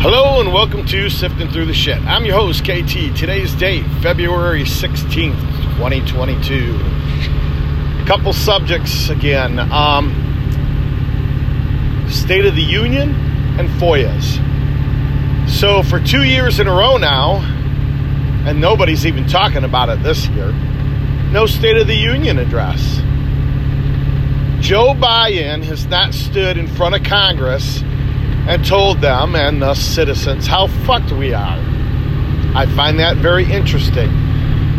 Hello and welcome to Sifting Through the Shit. I'm your host, KT. Today's date, February 16th, 2022. A Couple subjects again. Um, State of the Union and FOIAs. So, for two years in a row now, and nobody's even talking about it this year, no State of the Union address. Joe Biden has not stood in front of Congress and told them and the citizens how fucked we are. I find that very interesting.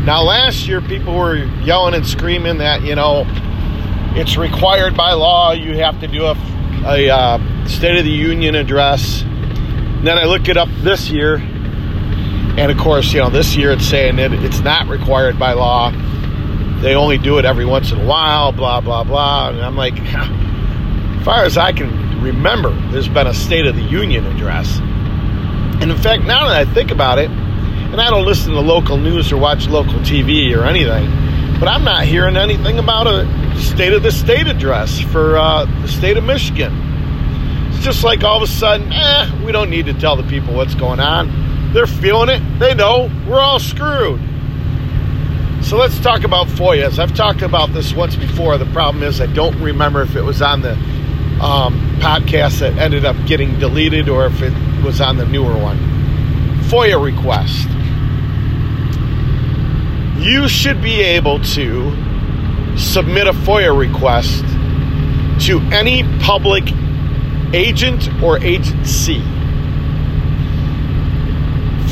Now, last year, people were yelling and screaming that, you know, it's required by law, you have to do a, a uh, State of the Union address. And then I look it up this year, and of course, you know, this year it's saying that it's not required by law. They only do it every once in a while, blah, blah, blah. And I'm like, as far as I can remember there's been a State of the Union address. And in fact, now that I think about it, and I don't listen to local news or watch local TV or anything, but I'm not hearing anything about a State of the State address for uh, the state of Michigan. It's just like all of a sudden, eh, we don't need to tell the people what's going on. They're feeling it. They know we're all screwed. So let's talk about FOIAs. I've talked about this once before. The problem is I don't remember if it was on the um, podcast that ended up getting deleted or if it was on the newer one. FOIA request. You should be able to submit a FOIA request to any public agent or agency.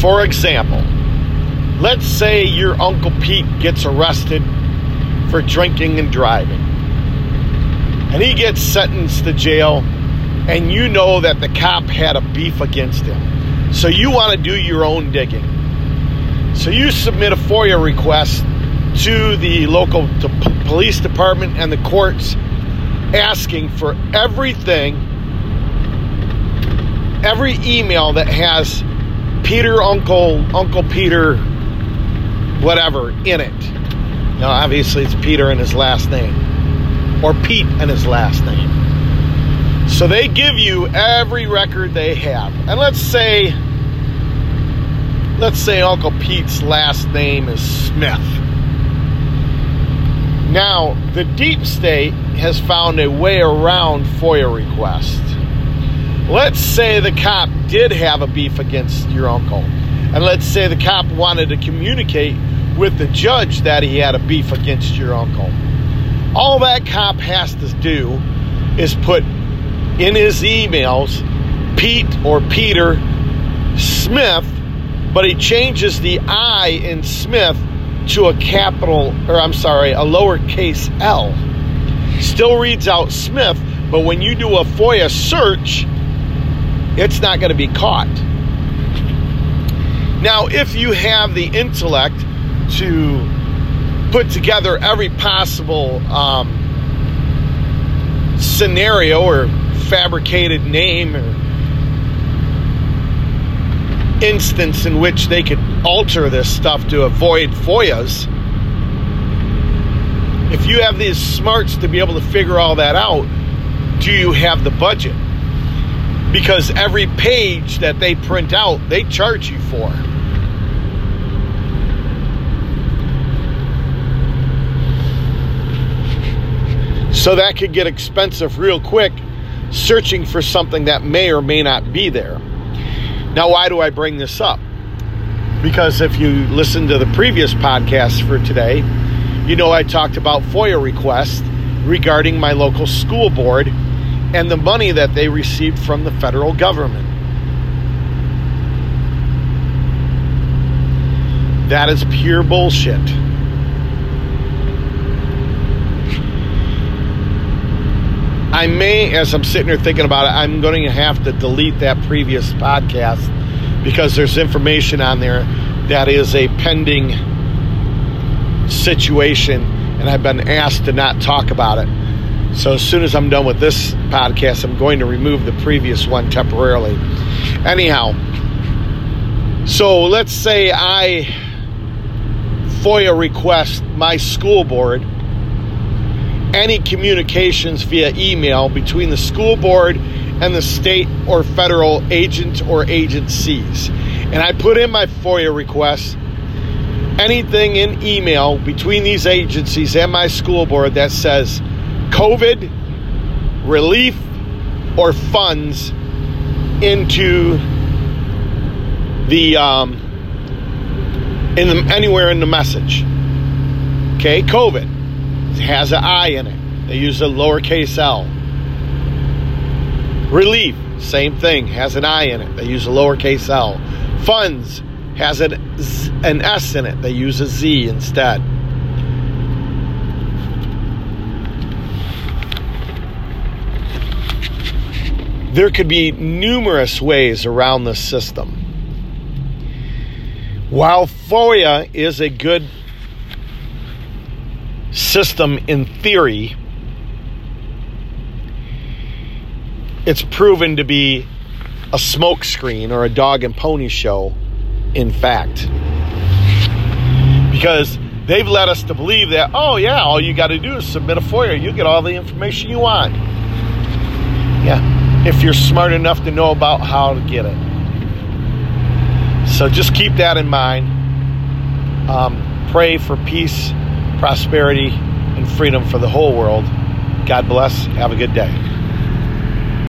For example, let's say your Uncle Pete gets arrested for drinking and driving and he gets sentenced to jail, and you know that the cop had a beef against him. So you want to do your own digging. So you submit a FOIA request to the local to police department and the courts asking for everything, every email that has Peter, Uncle, Uncle Peter, whatever in it. Now, obviously, it's Peter and his last name or Pete and his last name. So they give you every record they have. And let's say let's say Uncle Pete's last name is Smith. Now, the deep state has found a way around FOIA requests. Let's say the cop did have a beef against your uncle. And let's say the cop wanted to communicate with the judge that he had a beef against your uncle. All that cop has to do is put in his emails Pete or Peter Smith, but he changes the I in Smith to a capital, or I'm sorry, a lowercase l. Still reads out Smith, but when you do a FOIA search, it's not going to be caught. Now, if you have the intellect to put together every possible um, scenario or fabricated name or instance in which they could alter this stuff to avoid FOIAs. If you have these smarts to be able to figure all that out, do you have the budget? Because every page that they print out, they charge you for. So that could get expensive real quick searching for something that may or may not be there. Now, why do I bring this up? Because if you listen to the previous podcast for today, you know I talked about FOIA requests regarding my local school board and the money that they received from the federal government. That is pure bullshit. I may, as I'm sitting here thinking about it, I'm going to have to delete that previous podcast because there's information on there that is a pending situation, and I've been asked to not talk about it. So as soon as I'm done with this podcast, I'm going to remove the previous one temporarily. Anyhow, so let's say I FOIA request my school board any communications via email between the school board and the state or federal agent or agencies. And I put in my FOIA request anything in email between these agencies and my school board that says COVID relief or funds into the um, in the anywhere in the message. Okay, COVID has an I in it. They use a lowercase L. Relief, same thing, has an I in it. They use a lowercase L. Funds has an, an S in it. They use a Z instead. There could be numerous ways around this system. While FOIA is a good system in theory, it's proven to be a smokescreen or a dog and pony show, in fact. Because they've led us to believe that, oh, yeah, all you got to do is submit a FOIA, you get all the information you want. Yeah if you're smart enough to know about how to get it. So just keep that in mind. Um, pray for peace, prosperity, and freedom for the whole world. God bless. Have a good day.